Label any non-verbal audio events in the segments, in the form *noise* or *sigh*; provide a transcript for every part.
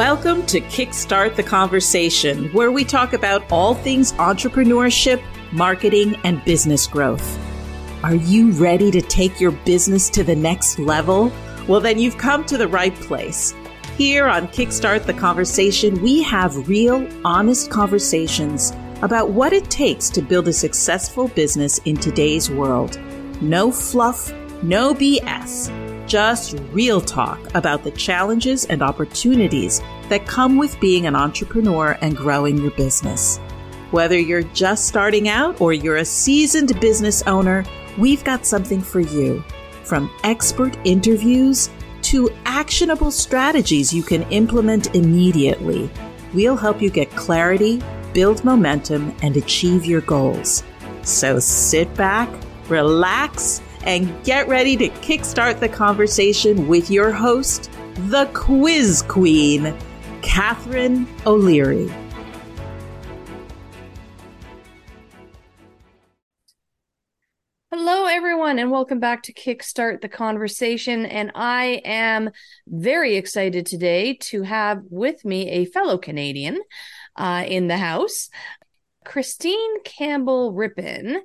Welcome to Kickstart the Conversation, where we talk about all things entrepreneurship, marketing, and business growth. Are you ready to take your business to the next level? Well, then you've come to the right place. Here on Kickstart the Conversation, we have real, honest conversations about what it takes to build a successful business in today's world. No fluff, no BS just real talk about the challenges and opportunities that come with being an entrepreneur and growing your business. Whether you're just starting out or you're a seasoned business owner, we've got something for you. From expert interviews to actionable strategies you can implement immediately, we'll help you get clarity, build momentum, and achieve your goals. So sit back, relax, and get ready to kickstart the conversation with your host, the quiz queen, Catharine O'Leary. Hello, everyone, and welcome back to Kickstart the Conversation. And I am very excited today to have with me a fellow Canadian uh, in the house. Christine Campbell Rapin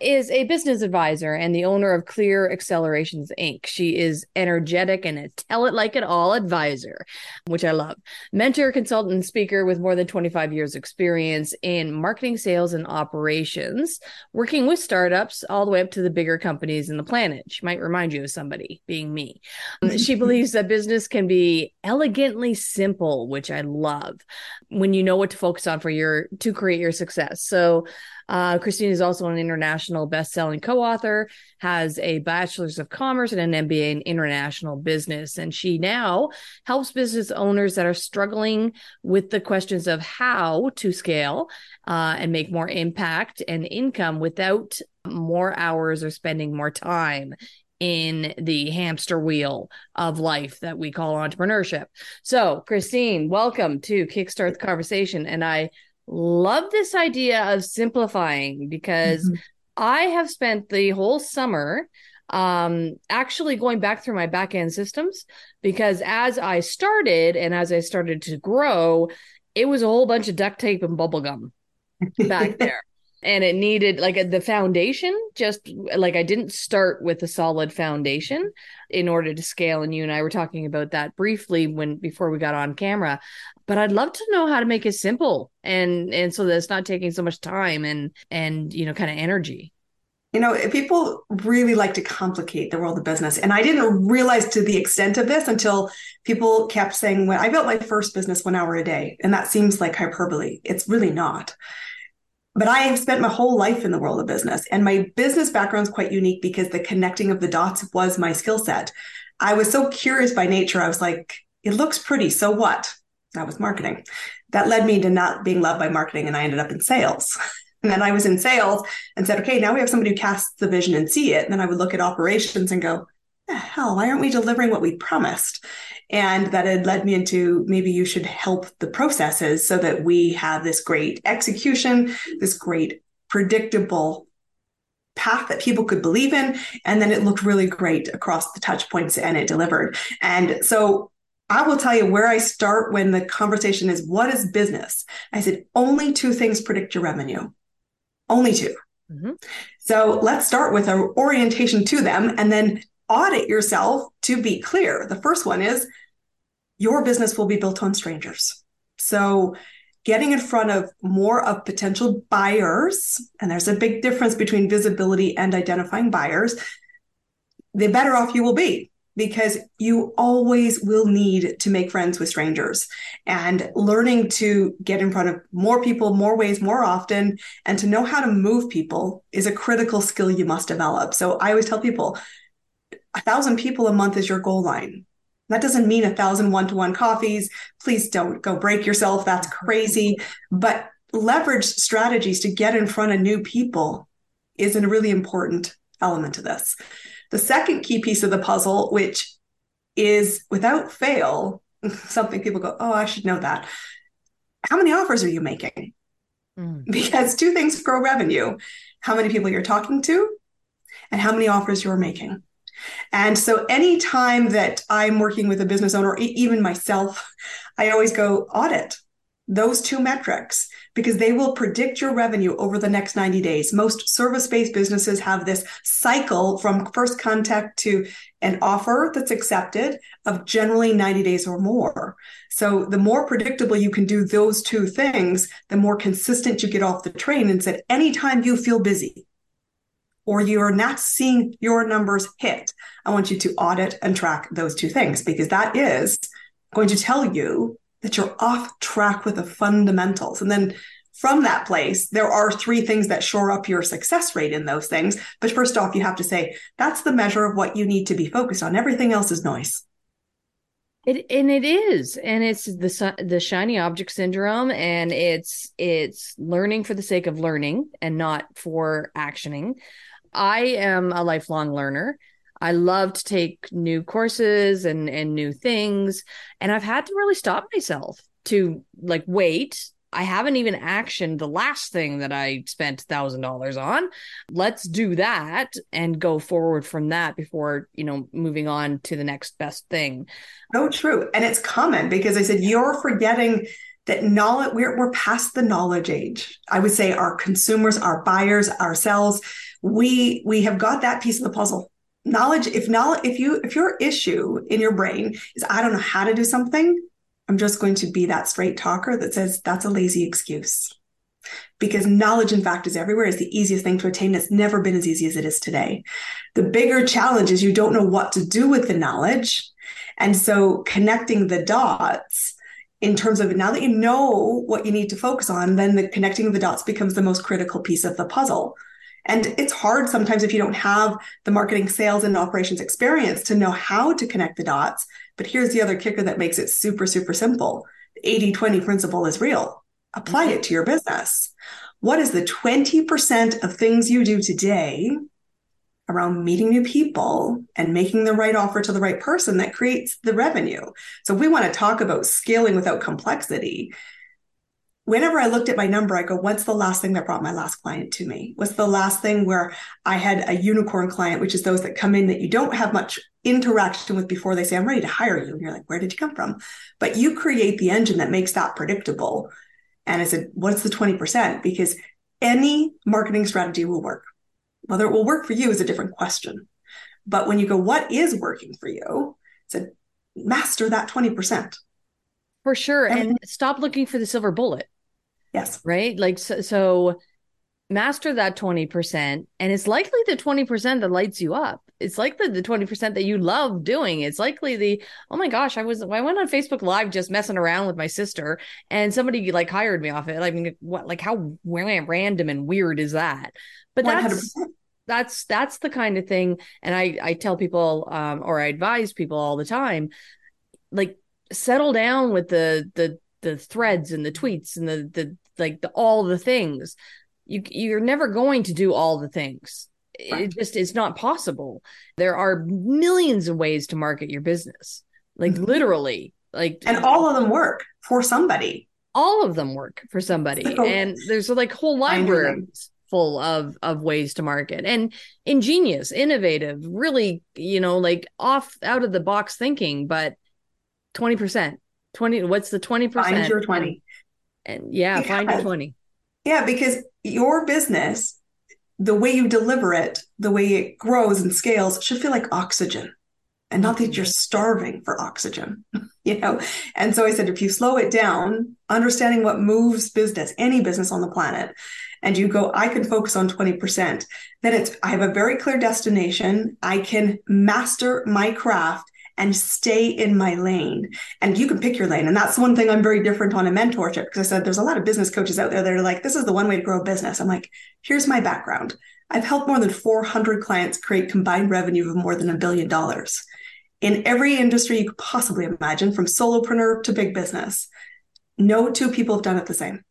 is a business advisor and the owner of Clear Accelerations Inc. She is energetic and a tell it like it all advisor, which I love. Mentor, consultant, and speaker with more than 25 years experience in marketing, sales, and operations, working with startups all the way up to the bigger companies in the planet. She might remind you of somebody, being me. Um, she *laughs* believes that business can be elegantly simple, which I love when you know what to focus on for your to create your success. So uh, Christine is also an international best-selling co-author, has a bachelor's of commerce and an MBA in international business, and she now helps business owners that are struggling with the questions of how to scale uh, and make more impact and income without more hours or spending more time in the hamster wheel of life that we call entrepreneurship. So, Christine, welcome to Kickstart the Conversation. And I love this idea of simplifying because mm-hmm. I have spent the whole summer um actually going back through my back end systems because as I started and as I started to grow, it was a whole bunch of duct tape and bubble gum back *laughs* there. And it needed like the foundation, just like I didn't start with a solid foundation in order to scale. And you and I were talking about that briefly when before we got on camera but I'd love to know how to make it simple and and so that it's not taking so much time and and you know kind of energy. You know, eh, people really like to complicate the world of business. And I didn't realize to the extent of this until people kept saying, when I built my first business one hour a day. And that seems like hyperbole. It's really not. But I have spent my whole life in the world of business. And my business background is quite unique because the connecting of the dots was my skill set. I was so curious by nature. I was like, it looks pretty. So what? That was marketing. That led me to not being loved by marketing, and I ended up in sales. *laughs* And then I was in sales and said, okay, now we have somebody who casts the vision and see it. And then I would look at operations and go, the hell, why aren't we delivering what we promised? And that had led me into maybe you should help the processes so that we have this great execution, this great predictable path that people could believe in. And then it looked really great across the touch points and it delivered. And so I will tell you where I start when the conversation is what is business? I said, only two things predict your revenue. Only 2 mm-hmm. So let's start with an orientation to them and then audit yourself to be clear. The first one is your business will be built on strangers. So getting in front of more of potential buyers, and there's a big difference between visibility and identifying buyers, the better off you will be because you always will need to make friends with strangers and learning to get in front of more people, more ways, more often, and to know how to move people is a critical skill you must develop. So I always tell people a thousand people a month is your goal line. That doesn't mean a thousand one to one coffees. Please don't go break yourself. That's crazy. But leverage strategies to get in front of new people is a really important element to this. The second key piece of the puzzle, which is without fail, *laughs* something people go, Oh, I should know that. How many offers are you making? Mm. *laughs* Because two things grow revenue how many people you're talking to, and how many offers you're making. And so anytime that I'm working with a business owner, even myself, *laughs* I always go audit those two metrics because they will predict your revenue over the next 90 days. Most service based businesses have this cycle from first contact to an offer that's accepted of generally 90 days or more. So the more predictable you can do those two things, the more consistent you get off the train. And said, anytime you feel busy, or you're not seeing your numbers hit, I want you to audit and track those two things because that is going to tell you that you're off track with the fundamentals. And then from that place, there are three things that shore up your success rate in those things. But first off, you have to say that's the measure of what you need to be focused on. Everything else is noise. It and it is, and it's the the shiny object syndrome, and it's it's learning for the sake of learning and not for actioning. I am a lifelong learner. I love to take new courses and and new things, and I've had to really stop myself to like wait. I haven't even actioned the last thing that I spent thousand dollars on. Let's do that and go forward from that before you know moving on to the next best thing. So true, and it's common because I said you're forgetting that knowledge we're, we're past the knowledge age i would say our consumers our buyers ourselves we we have got that piece of the puzzle knowledge if knowledge if you if your issue in your brain is i don't know how to do something i'm just going to be that straight talker that says that's a lazy excuse. Because knowledge in fact is everywhere. Is the easiest thing to attain. It's never been as easy as it is today. The bigger challenge is you don't know what to do with the knowledge. And so connecting the dots in terms of now that you know what you need to focus on, then the connecting the dots becomes the most critical piece of the puzzle. And it's hard sometimes if you don't have the marketing, sales, and operations experience to know how to connect the dots. But here's the other kicker that makes it super, super simple 80 20 principle is real. Apply it to your business. What is the 20% of things you do today around meeting new people and making the right offer to the right person that creates the revenue. So we want to talk about scaling without complexity, whenever I looked at my number, I go, what's the last thing that brought my last client to me? What's the last thing where I had a unicorn client, which is those that come in that you don't have much interaction with before they say, I'm ready to hire you. And you're like, where did you come from? But you create the engine that makes that predictable. And I said, what's the 20%? Because any marketing strategy will work. Whether it will work for you is a different question. But when you go, what is working for you? It's master that 20%. For sure. And, and stop looking for the silver bullet. Yes. Right. Like, so, so master that 20%. And it's likely the 20% that lights you up. It's likely the 20% that you love doing. It's likely the, oh my gosh, I was, I went on Facebook Live just messing around with my sister and somebody like hired me off it. I mean, what, like how random and weird is that? But that's, 100%. that's, that's the kind of thing. And I, I tell people, um, or I advise people all the time, like settle down with the, the, the threads and the tweets and the, the, like the, all the things. You you're never going to do all the things. Right. it just it's not possible. There are millions of ways to market your business. Like mm-hmm. literally like and all of them work for somebody. All of them work for somebody. So, and there's like whole libraries full of of ways to market. And ingenious innovative really you know like off out of the box thinking but 20% 20 what's the 20% find your 20 and, yeah find your 20 yeah because your business, the way you deliver it, the way it grows and scales should feel like oxygen and not that you're starving for oxygen, *laughs* you know? And so I said, if you slow it down, understanding what moves business, any business on the planet, and you go, I can focus on 20%, then it's, I have a very clear destination. I can master my craft and stay in my lane. And you can pick your lane. And that's one thing I'm very different on a mentorship because I said there's a lot of business coaches out there that are like, this is the one way to grow a business. I'm like, here's my background. I've helped more than 400 clients create combined revenue of more than a billion dollars in every industry you could possibly imagine, from solopreneur to big business. No two people have done it the same.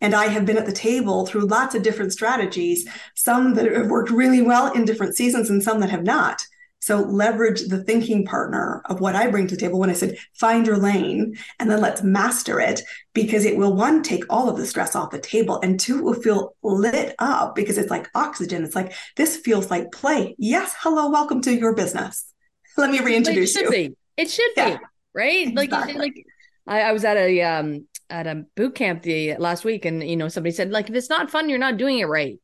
And I have been at the table through lots of different strategies, some that have worked really well in different seasons and some that have not. So leverage the thinking partner of what I bring to the table when I said, find your lane and then let's master it because it will one, take all of the stress off the table and two, will feel lit up because it's like oxygen. It's like, this feels like play. Yes. Hello. Welcome to your business. Let me reintroduce it you. Be. It should yeah. be right. Exactly. Like, like I, I was at a, um, at a boot camp the last week and you know somebody said like if it's not fun you're not doing it right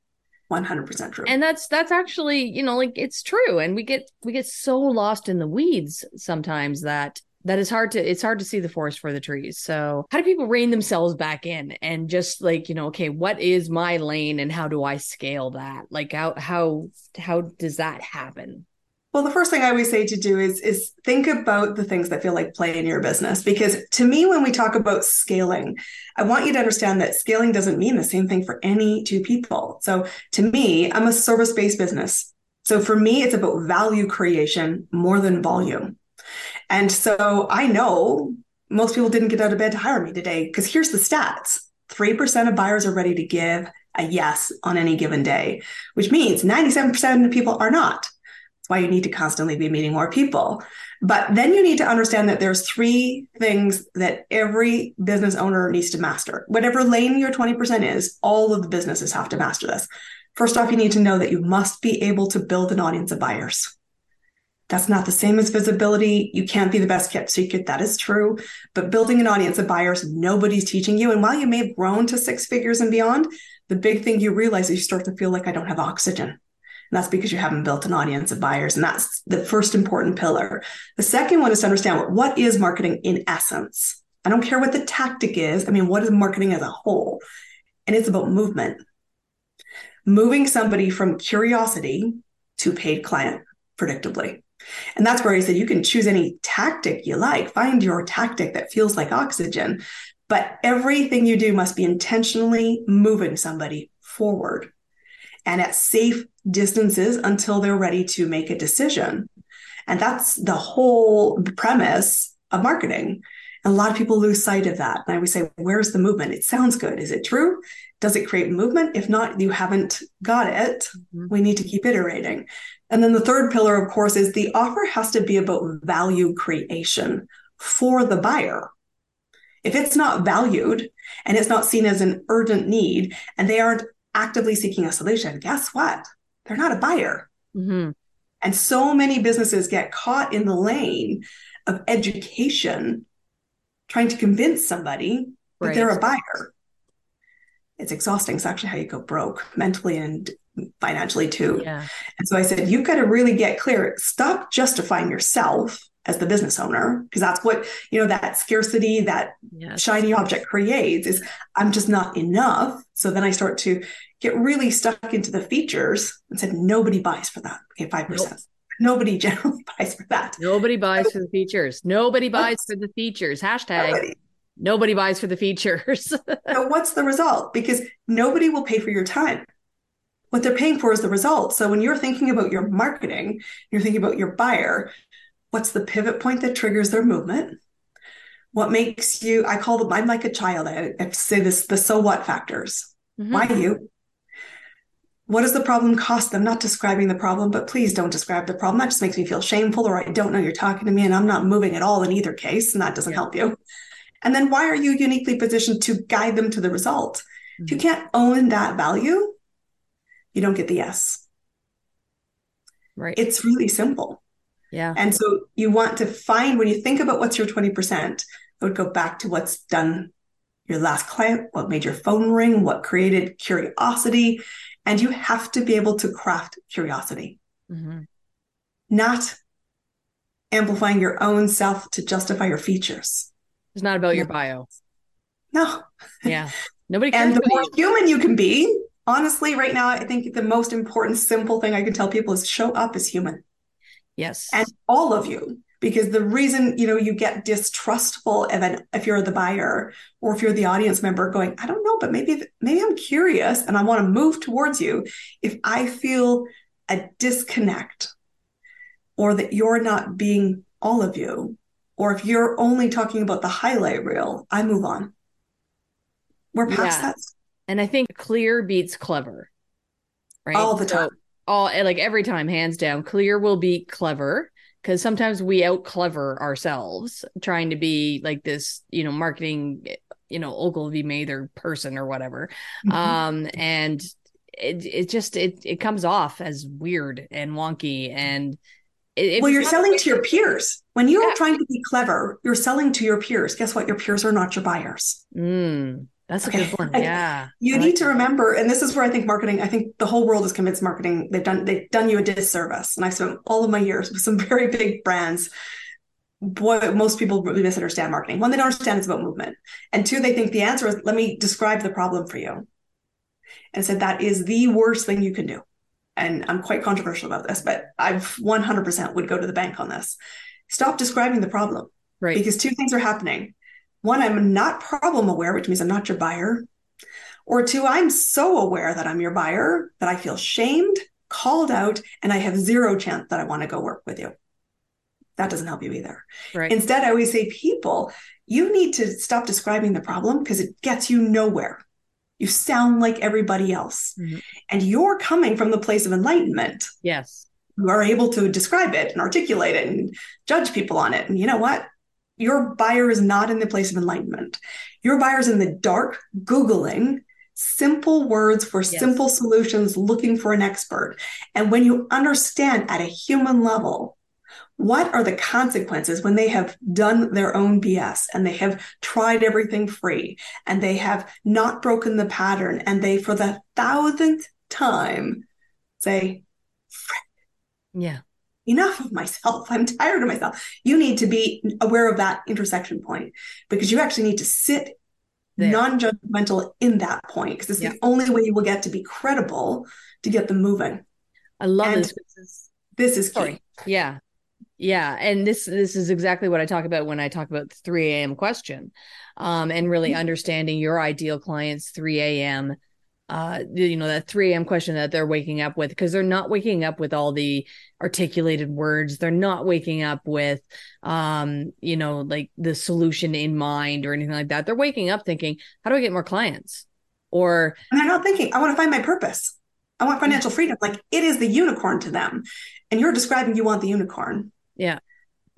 100% true. And that's that's actually you know like it's true. And we get we get so lost in the weeds sometimes that that is hard to it's hard to see the forest for the trees. So how do people rein themselves back in and just like you know okay what is my lane and how do i scale that? Like how how how does that happen well, the first thing I always say to do is is think about the things that feel like play in your business because to me when we talk about scaling, I want you to understand that scaling doesn't mean the same thing for any two people. So to me, I'm a service-based business. So for me it's about value creation more than volume. And so I know most people didn't get out of bed to hire me today because here's the stats. 3% of buyers are ready to give a yes on any given day, which means 97% of people are not why you need to constantly be meeting more people. But then you need to understand that there's three things that every business owner needs to master. Whatever lane your 20% is, all of the businesses have to master this. First off, you need to know that you must be able to build an audience of buyers. That's not the same as visibility. You can't be the best kept secret. That is true. But building an audience of buyers, nobody's teaching you. And while you may have grown to six figures and beyond, the big thing you realize is you start to feel like I don't have oxygen. And that's because you haven't built an audience of buyers. And that's the first important pillar. The second one is to understand what, what is marketing in essence. I don't care what the tactic is. I mean, what is marketing as a whole? And it's about movement. Moving somebody from curiosity to paid client predictably. And that's where I said you can choose any tactic you like, find your tactic that feels like oxygen. But everything you do must be intentionally moving somebody forward and at safe distances until they're ready to make a decision. And that's the whole premise of marketing. And a lot of people lose sight of that. And I would say, where's the movement? It sounds good. Is it true? Does it create movement? If not, you haven't got it. Mm-hmm. We need to keep iterating. And then the third pillar, of course, is the offer has to be about value creation for the buyer. If it's not valued and it's not seen as an urgent need and they aren't actively seeking a solution, guess what? they're not a buyer. Mm-hmm. And so many businesses get caught in the lane of education, trying to convince somebody that right. they're a buyer. It's exhausting. It's actually how you go broke mentally and financially too. Yeah. And so I said, you've got to really get clear. Stop justifying yourself as the business owner, because that's what, you know, that scarcity, that yes. shiny object creates is I'm just not enough. So then I start to get really stuck into the features and said, nobody buys for that. Okay, 5%. Nope. Nobody *laughs* generally buys for that. Nobody buys for the features. Nobody buys for the features. Hashtag nobody, nobody buys for the features. *laughs* so what's the result? Because nobody will pay for your time. What they're paying for is the result. So when you're thinking about your marketing, you're thinking about your buyer, what's the pivot point that triggers their movement? What makes you, I call them, I'm like a child. I, I say this, the so what factors. Mm-hmm. Why you? What does the problem cost them? Not describing the problem, but please don't describe the problem. That just makes me feel shameful, or I don't know you're talking to me and I'm not moving at all in either case, and that doesn't yeah. help you. And then why are you uniquely positioned to guide them to the result? Mm-hmm. If you mm-hmm. can't own that value, you don't get the yes. Right. It's really simple. Yeah. And so you want to find when you think about what's your 20%, I would go back to what's done your last client, what made your phone ring, what created curiosity, and you have to be able to craft curiosity, mm-hmm. not amplifying your own self to justify your features. It's not about no. your bio. No. Yeah. Nobody And the more human you can be, honestly, right now, I think the most important, simple thing I can tell people is show up as human. Yes. And all of you because the reason you know you get distrustful of an, if you're the buyer or if you're the audience member going i don't know but maybe maybe i'm curious and i want to move towards you if i feel a disconnect or that you're not being all of you or if you're only talking about the highlight reel i move on we're past yeah. that and i think clear beats clever right all the time all like every time, hands down, clear will be clever because sometimes we out clever ourselves trying to be like this, you know, marketing, you know, Ogilvy Mather person or whatever. Mm-hmm. Um, and it it just it it comes off as weird and wonky and it, well, you're selling to your *laughs* peers. When you're yeah. trying to be clever, you're selling to your peers. Guess what? Your peers are not your buyers. Mm, that's a good one. *laughs* Yeah. you I need like to remember, and this is where I think marketing, I think the whole world is convinced marketing, they've done they've done you a disservice. And I spent all of my years with some *laughs* very big brands. Boy, most people really misunderstand marketing. One, they don't understand it's about movement. And two, they think the answer is let me describe the problem for you. And said that is the worst thing you can do and I'm quite controversial about this, but I've 100% would go to the bank on this. Stop describing the problem. Right. Because two things are happening. One, I'm not problem aware, which means I'm not your buyer. Or two, I'm so aware that I'm your buyer that I feel shamed, called out, and I have zero chance that I want to go work with you. That doesn't help you either. Right. Instead, I always say, people, you need to stop describing the problem because it gets you nowhere. You sound like everybody else. Mm-hmm. And you're coming from the place of enlightenment. Yes. You are able to describe it and articulate it and judge people on it. And you know what? Your buyer is not in the place of enlightenment. Your buyer is in the dark, Googling simple words for yes. simple solutions, looking for an expert. And when you understand at a human level what are the consequences when they have done their own BS and they have tried everything free and they have not broken the pattern and they, for the thousandth time, say, yeah, enough of myself. I'm tired of myself. You need to be aware of that intersection point because you actually need to sit non-judgmental in that point because it's yeah. the only way you will get to be credible to get them moving. I love and this. This is key. Sorry. Yeah. Yeah, and this this is exactly what I talk about when I talk about the 3 a.m. question, um, and really mm-hmm. understanding your ideal client's 3 a.m. Uh, you know that 3 a.m. question that they're waking up with because they're not waking up with all the articulated words. They're not waking up with, um, you know, like the solution in mind or anything like that. They're waking up thinking, "How do I get more clients?" Or and they're not thinking, "I want to find my purpose." I want financial freedom. Like it is the unicorn to them. And you're describing you want the unicorn. Yeah.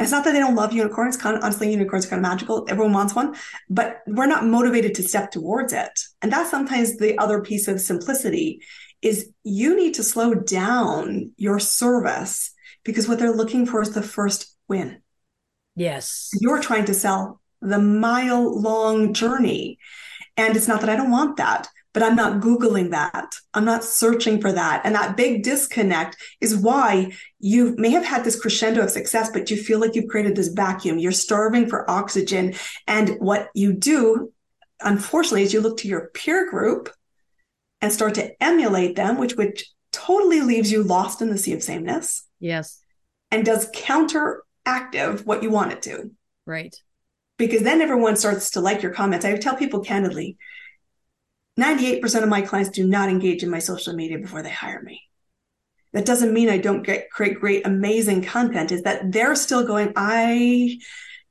It's not that they don't love unicorns. Kind of, honestly, unicorns are kind of magical. Everyone wants one, but we're not motivated to step towards it. And that's sometimes the other piece of simplicity is you need to slow down your service because what they're looking for is the first win. Yes. You're trying to sell the mile long journey. And it's not that I don't want that, but I'm not Googling that. I'm not searching for that. And that big disconnect is why you may have had this crescendo of success, but you feel like you've created this vacuum. You're starving for oxygen. And what you do, unfortunately, is you look to your peer group and start to emulate them, which which totally leaves you lost in the sea of sameness. Yes. And does counteractive what you want it to. Right. Because then everyone starts to like your comments. I tell people candidly, 98% of my clients do not engage in my social media before they hire me. That doesn't mean I don't get create great, amazing content, is that they're still going, I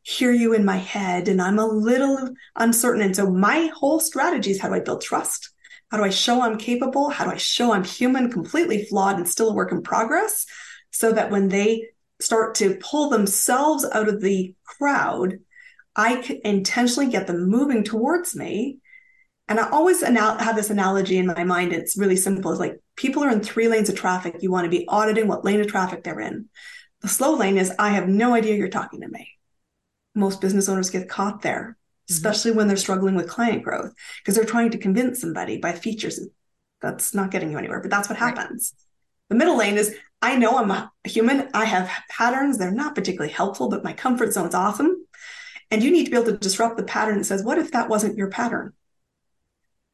hear you in my head and I'm a little uncertain. And so my whole strategy is how do I build trust? How do I show I'm capable? How do I show I'm human, completely flawed and still a work in progress? So that when they start to pull themselves out of the crowd, I can intentionally get them moving towards me and I always anal- have this analogy in my mind. It's really simple. It's like people are in three lanes of traffic. You want to be auditing what lane of traffic they're in. The slow lane is I have no idea you're talking to me. Most business owners get caught there, mm-hmm. especially mm-hmm. when they're struggling with client growth because they're trying to convince somebody by features. That's not getting you anywhere, but that's what right. happens. The middle lane is I know I'm a human. I have patterns. They're not particularly helpful, but my comfort zone's awesome. And you need to be able to disrupt the pattern that says, what if that wasn't your pattern?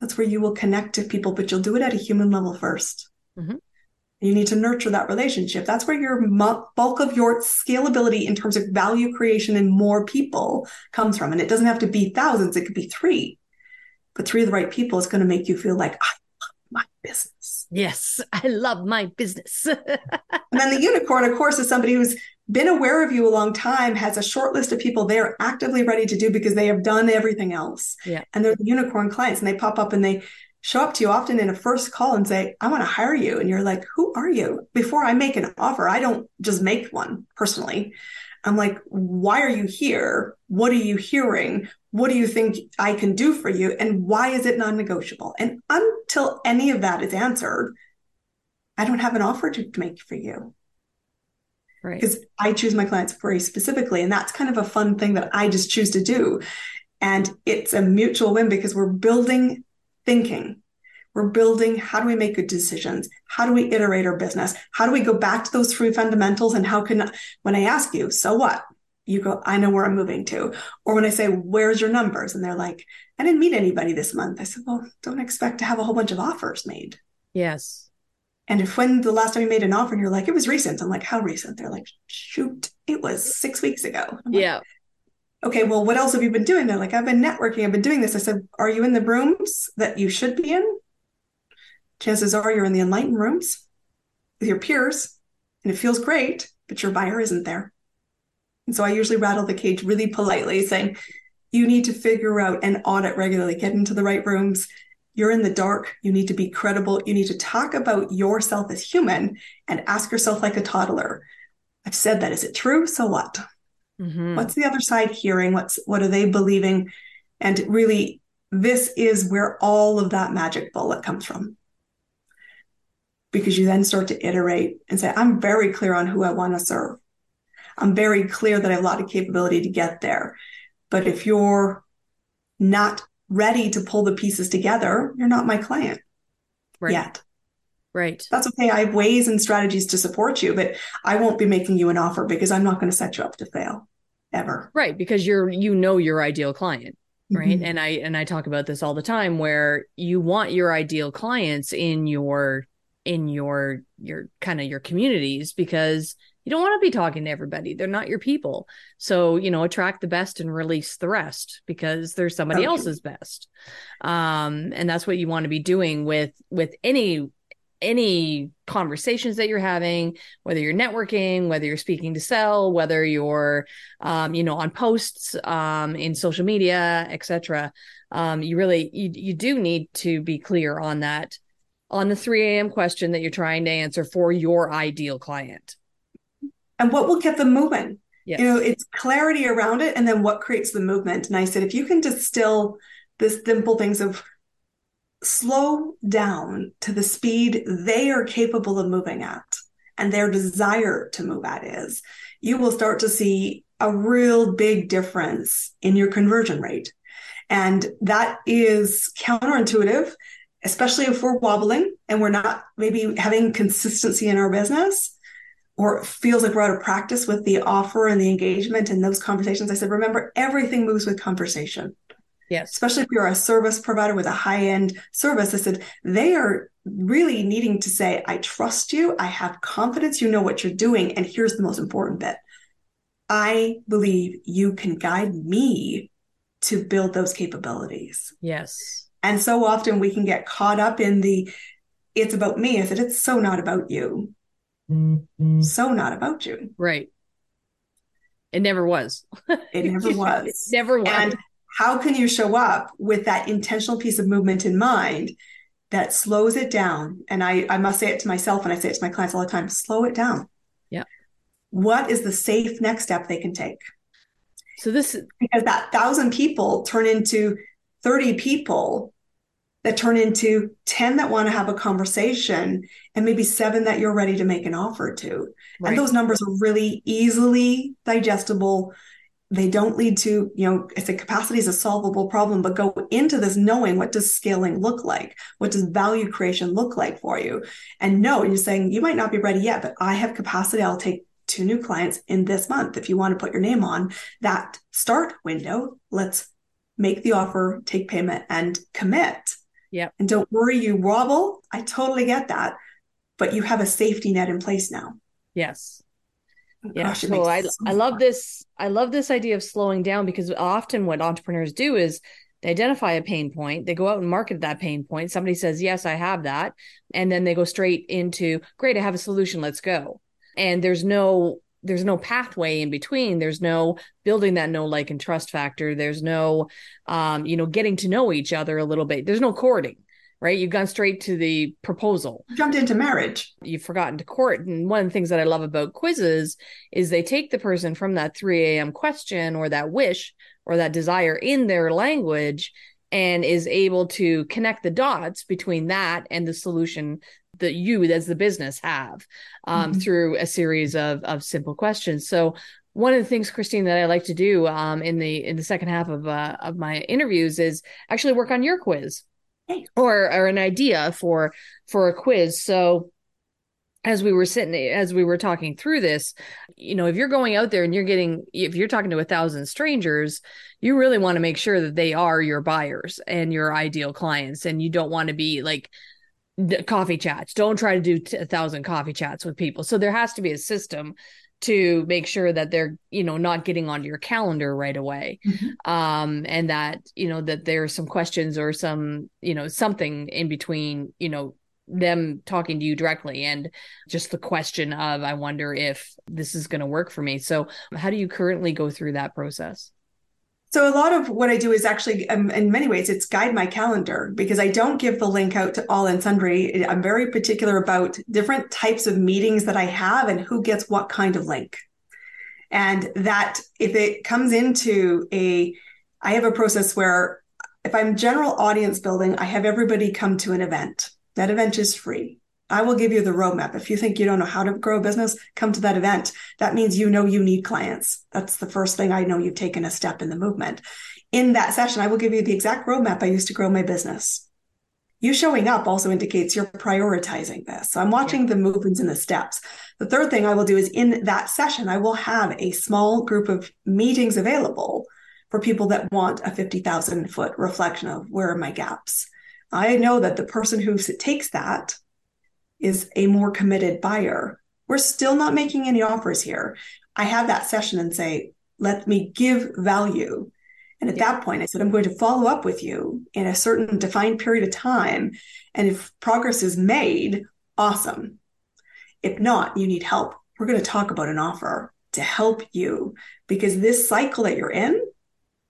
That's where you will connect to people, but you'll do it at a human level 1st mm-hmm. You need to nurture that relationship. That's where your bulk of your scalability in terms of value creation and more people comes from. And it doesn't have to be thousands, it could be three. But three of the right people is going to make you feel like, I love my business. Yes, *laughs* I love my business. *laughs* and then the unicorn, of course, is somebody who's been aware of you a long time, has a short list of people they're actively ready to do because they have done everything else. Yeah. And they're the unicorn clients and they pop up and they show up to you often in a first call and say, I want to hire you. And you're like, who are you? Before I make an offer, I don't just make one personally. I'm like, why are you here? What are you hearing? What do you think I can do for you? And why is it non negotiable? And until any of that is answered, I don't have an offer to make for you. Right. Because I choose my clients very specifically. And that's kind of a fun thing that I just choose to do. And it's a mutual win because we're building thinking. We're building how do we make good decisions? How do we iterate our business? How do we go back to those three fundamentals? And how can, when I ask you, so what? You go, I know where I'm moving to. Or when I say, where's your numbers? And they're like, I didn't meet anybody this month. I said, well, don't expect to have a whole bunch of offers made. Yes. And if when the last time you made an offer and you're like, it was recent, I'm like, how recent? They're like, shoot, it was six weeks ago. I'm yeah. Like, okay, well, what else have you been doing? They're like, I've been networking, I've been doing this. I said, are you in the rooms that you should be in? Chances are you're in the enlightened rooms with your peers, and it feels great, but your buyer isn't there. And so I usually rattle the cage really politely, saying, you need to figure out and audit regularly, get into the right rooms. You're in the dark. You need to be credible. You need to talk about yourself as human and ask yourself like a toddler. I've said that. Is it true? So what? Mm-hmm. What's the other side hearing? What's what are they believing? And really, this is where all of that magic bullet comes from. Because you then start to iterate and say, I'm very clear on who I want to serve. I'm very clear that I have a lot of capability to get there. But if you're not ready to pull the pieces together, you're not my client right. yet. Right. That's okay. I have ways and strategies to support you, but I won't be making you an offer because I'm not going to set you up to fail ever. Right. Because you're, you know, your ideal client. Right. Mm-hmm. And I, and I talk about this all the time where you want your ideal clients in your, in your, your kind of your communities because you don't want to be talking to everybody. They're not your people. So, you know, attract the best and release the rest because there's somebody okay. else's best. Um, and that's what you want to be doing with with any any conversations that you're having whether you're networking whether you're speaking to sell whether you're um, you know on posts um, in social media etc um, you really you, you do need to be clear on that on the 3 a.m question that you're trying to answer for your ideal client and what will get them moving yes. you know it's clarity around it and then what creates the movement and i said if you can distill the simple things of slow down to the speed they are capable of moving at and their desire to move at is, you will start to see a real big difference in your conversion rate. And that is counterintuitive, especially if we're wobbling and we're not maybe having consistency in our business or feels like we're out of practice with the offer and the engagement and those conversations. I said, remember, everything moves with conversation. Yes. Especially if you're a service provider with a high end service. I said, they are really needing to say, I trust you. I have confidence. You know what you're doing. And here's the most important bit I believe you can guide me to build those capabilities. Yes. And so often we can get caught up in the, it's about me. I said, it's so not about you. Mm-hmm. So not about you. Right. It never was. It *laughs* never was. it never was. And how can you show up with that intentional piece of movement in mind that slows it down? And I, I must say it to myself and I say it to my clients all the time slow it down. Yeah. What is the safe next step they can take? So this because that thousand people turn into 30 people that turn into 10 that want to have a conversation and maybe seven that you're ready to make an offer to. Right. And those numbers are really easily digestible. They don't lead to you know i said capacity is a solvable problem but go into this knowing what does scaling look like? What does value creation look like for you? And no you're saying you might not be ready yet but i have capacity. I'll take two new clients in this month. If you want to put your name on that start window let's make the offer take payment and commit yeah and don't worry you wobble. I totally get that. But you have a safety net in place now. Yes. Oh, yeah. Gosh, so i so i love this i love this idea of slowing down because often what entrepreneurs do is they identify a pain point. They go out and market that pain point. Somebody says yes i have that. And then they go straight into great i have a solution. Let's go. And there's no there's no pathway in between there's no building that no like and trust factor there's no um you know getting to know each other a little bit there's no courting right? You've gone straight to the proposal. Jumped into marriage. You've forgotten to court. And one of the things that I love about quizzes is they take the person from that 3 a.m. question or that wish or that desire in their language and is able to connect the dots between that and the solution that you as the business have um, mm-hmm. through a series of of simple questions. So one of the things, Christine, that I like to do um, in the in the second half of uh, of my interviews is actually work on your quiz or or an idea for for a quiz. So as we were sitting as we were talking through this you know if you're going out there and you're getting if you're talking to a thousand strangers you really want to make sure that they are your buyers and your ideal clients and you don't want to be like coffee chats. Don't try to do a thousand coffee chats with people. So there has to be a system to make sure that they're you know not getting onto your calendar right away. Mm-hmm. um and that you know that there are some questions or some you know something in between you know them talking to you directly and just the question of i wonder if this is going to work for me. So how do you currently go through that process so a lot of what I do is actually, um, in many ways, it's guide my calendar because I don't give the link out to all and sundry. I'm very particular about different types of meetings that I have and who gets what kind of link. And that if it comes into a, I have a process where if I'm general audience building, I have everybody come to an event. That event is free. I will give you the roadmap. If you think you don't know how to grow a business, come to that event. That means you know you need clients. That's the first thing I know you've taken a step in the movement. In that session, I will give you the exact roadmap I used to grow my business. You showing up also indicates you're prioritizing this. So I'm watching the movements and the steps. The third thing I will do is in that session, I will have a small group of meetings available for people that want a 50,000 foot reflection of where are my gaps. I know that the person who takes that is a more committed buyer. We're still not making any offers here. I have that session and say, let me give value. And at that point, I said, I'm going to follow up with you in a certain defined period of time. And if progress is made, awesome. If not, you need help. We're going to talk about an offer to help you because this cycle that you're in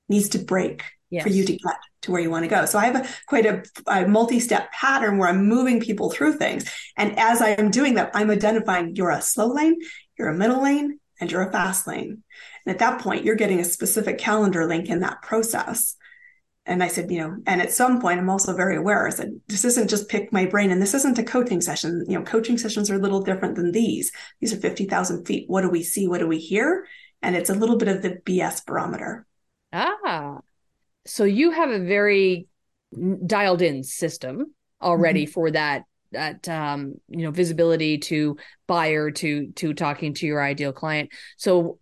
needs to break yes. for you to get to where you want to go. So I have a quite a, a multi-step pattern where I'm moving people through things. And as I'm doing that, I'm identifying you're a slow lane, you're a middle lane, and you're a fast lane. And at that point, you're getting a specific calendar link in that process. And I said, you know, and at some point, I'm also very aware. I said, this isn't just pick my brain, and this isn't a coaching session. You know, coaching sessions are a little different than these. These are 50,000 feet. What do we see? What do we hear? And it's a little bit of the BS barometer. Ah, so you have a very dialed in system already mm-hmm. for that that um you know visibility to buyer to to talking to your ideal client so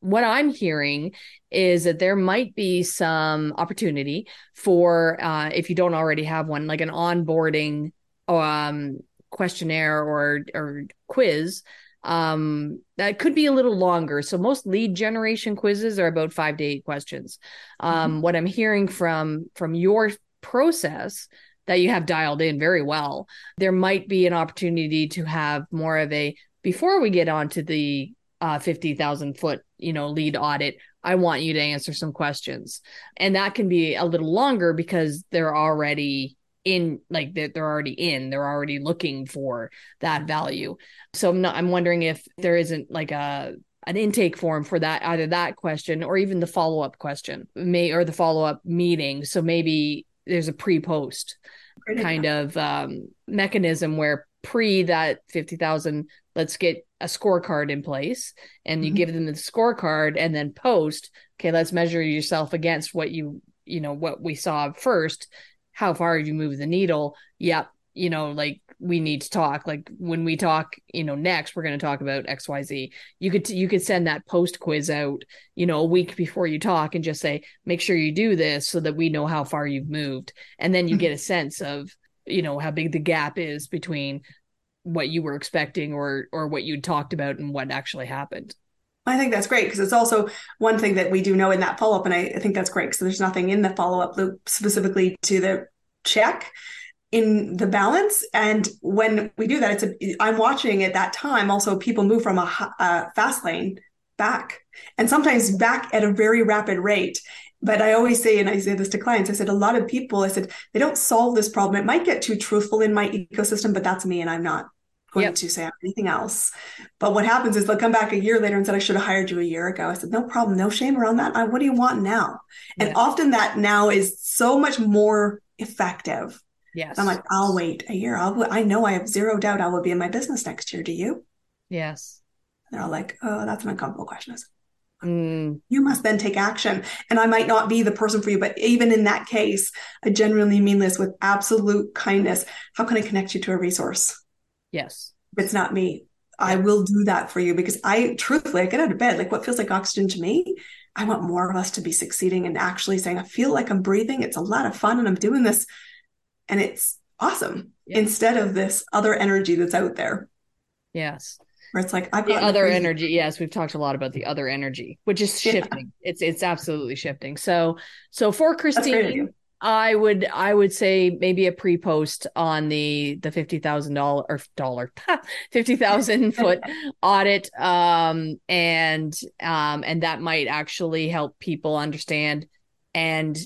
what i'm hearing is that there might be some opportunity for uh if you don't already have one like an onboarding um questionnaire or or quiz um that could be a little longer. So most lead generation quizzes are about five to eight questions. Um mm-hmm. what i'm hearing from from your process that you have dialed in very well there might be an opportunity to have more of a before we get on to the uh 50000 foot you know lead audit i want you to answer some questions. And that can be a little longer because they're already in like they're, they're already in they're already looking for that value. So i'm not i'm wondering if there isn't like a an intake form for that either that question or even the follow-up question may or the follow-up meeting. So maybe there's a pre-post kind of um, mechanism where pre that 50,000 let's get a scorecard in place and you mm-hmm. give them the scorecard and then post okay let's measure yourself against what you you know what we saw first how far have you moved the needle? Yep. You know, like we need to talk. Like when we talk, you know, next we're going to talk about XYZ. You could you could send that post quiz out, you know, a week before you talk and just say, make sure you do this so that we know how far you've moved. And then you hmm. get a sense of, you know, how big the gap is between what you were expecting or or what you talked about and what actually happened. I think that's great because it's also one thing that we do know in that follow up. And I, I think that's great because there's nothing in the follow up loop specifically to the check in the balance. And when we do that, it's a, I'm watching at that time also people move from a, a fast lane back and sometimes back at a very rapid rate But I always say, and I say this to clients, I said, a lot of people, I said, they don't solve this problem. It might get too truthful in my ecosystem, but that's me and I'm not going yep. to say anything else. But what happens is they'll come back a year later and said, I should have hired you a year ago. I said, no problem, no shame around that. I, what do you want now? Yeah. And often that now is so much more effective. Yes. I'm like, I'll wait a year. I'll, I know I have zero doubt I will be in my business next year. Do you? Yes. And they're all like, oh, that's an uncomfortable question. Mm. You must then take action. And I might not be the person for you, but even in that case, I genuinely mean this with absolute kindness. How can I connect you to a resource? Yes. If it's not me, I will do that for you because I truthfully I get out of bed. Like what feels like oxygen to me, I want more of us to be succeeding and actually saying, I feel like I'm breathing. It's a lot of fun and I'm doing this. And it's awesome instead of this other energy that's out there. Yes where it's like I've got the other crazy- energy. Yes, we've talked a lot about the other energy, which is shifting. Yeah. It's it's absolutely shifting. So so for Christine, I would I would say maybe a pre-post on the the fifty thousand dollar or dollar *laughs* fifty thousand *laughs* foot audit, um, and um, and that might actually help people understand and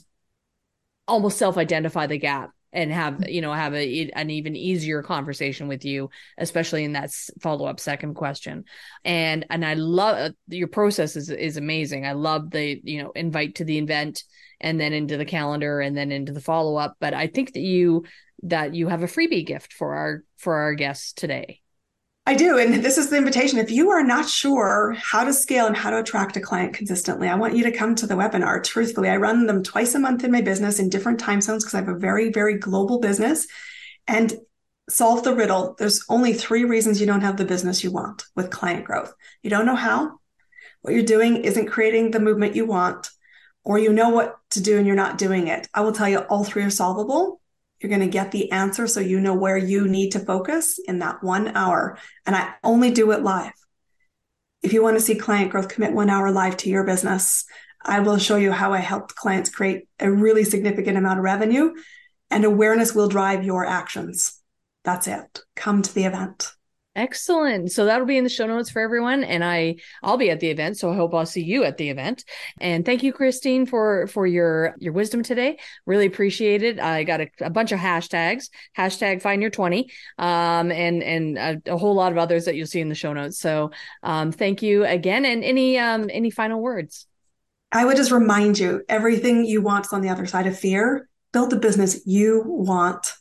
almost self-identify the gap and have you know have a, an even easier conversation with you especially in that follow-up second question. And and i love uh, your process is is amazing. I love the you know invite to the event and then into the calendar and then into the follow-up but i think that you that you have a freebie gift for our for our guests today I do. And this is the invitation. If you are not sure how to scale and how to attract a client consistently, I want you to come to the webinar. Truthfully, I run them twice a month in my business in different time zones because I have a very, very global business. And solve the riddle. There's only three reasons you don't have the business you want with client growth. You don't know how. What you're doing isn't creating the movement you want, or you know what to do and you're not doing it. I will tell you all three are solvable. You're going to get the answer so you know where you need to focus in that one hour. And I only do it live. If you want to see client growth, commit one hour live to your business. I will show you how I helped clients create a really significant amount of revenue, and awareness will drive your actions. That's it. Come to the event. Excellent. So that'll be in the show notes for everyone. And I, I'll be at the event. So I hope I'll see you at the event. And thank you, Christine, for, for your, your wisdom today. Really appreciate it. I got a, a bunch of hashtags, hashtag find your 20, um, and, and a, a, whole lot of others that you'll see in the show notes. So, um, thank you again. And any, um, any final words? I would just remind you everything you want is on the other side of fear. Build the business you want.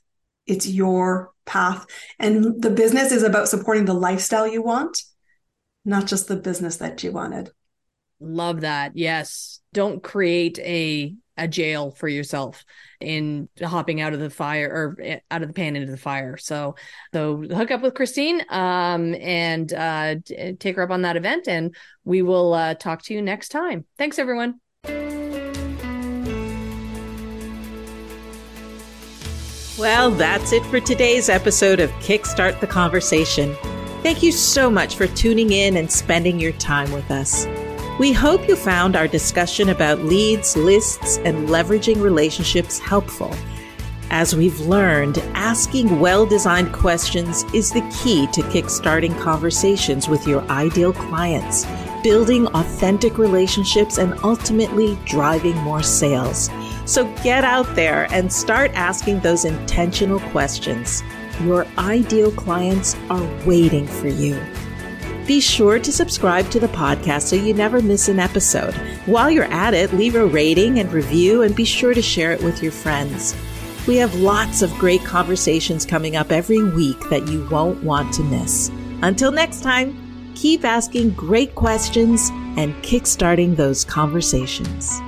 It's your path. And the business is about supporting the lifestyle you want, not just the business that you wanted. Love that. Yes. Don't create a a jail for yourself in hopping out of the fire or eh, out of the pan into the fire. So, so hook up with Christine um, and uh, take her up on that event, and we will uh, talk to you next time. Thanks, everyone. Well, that's it for today's episode of Kickstart the Conversation. Thank you so much for tuning in and spending your time with us. We hope you found our discussion about leads, lists, and leveraging relationships helpful. As we've learned, asking well designed questions is the key to kickstarting conversations with your ideal clients, building authentic relationships, and ultimately driving more sales. So get out there and start asking those intentional questions. Your ideal clients are waiting for you. Be sure to subscribe to the podcast so you never miss an episode. While you're at it, leave a rating and review and be sure to share it with your friends. We have lots of great conversations coming up every week that you won't want to miss. Until next time, keep asking great questions and kickstarting those conversations.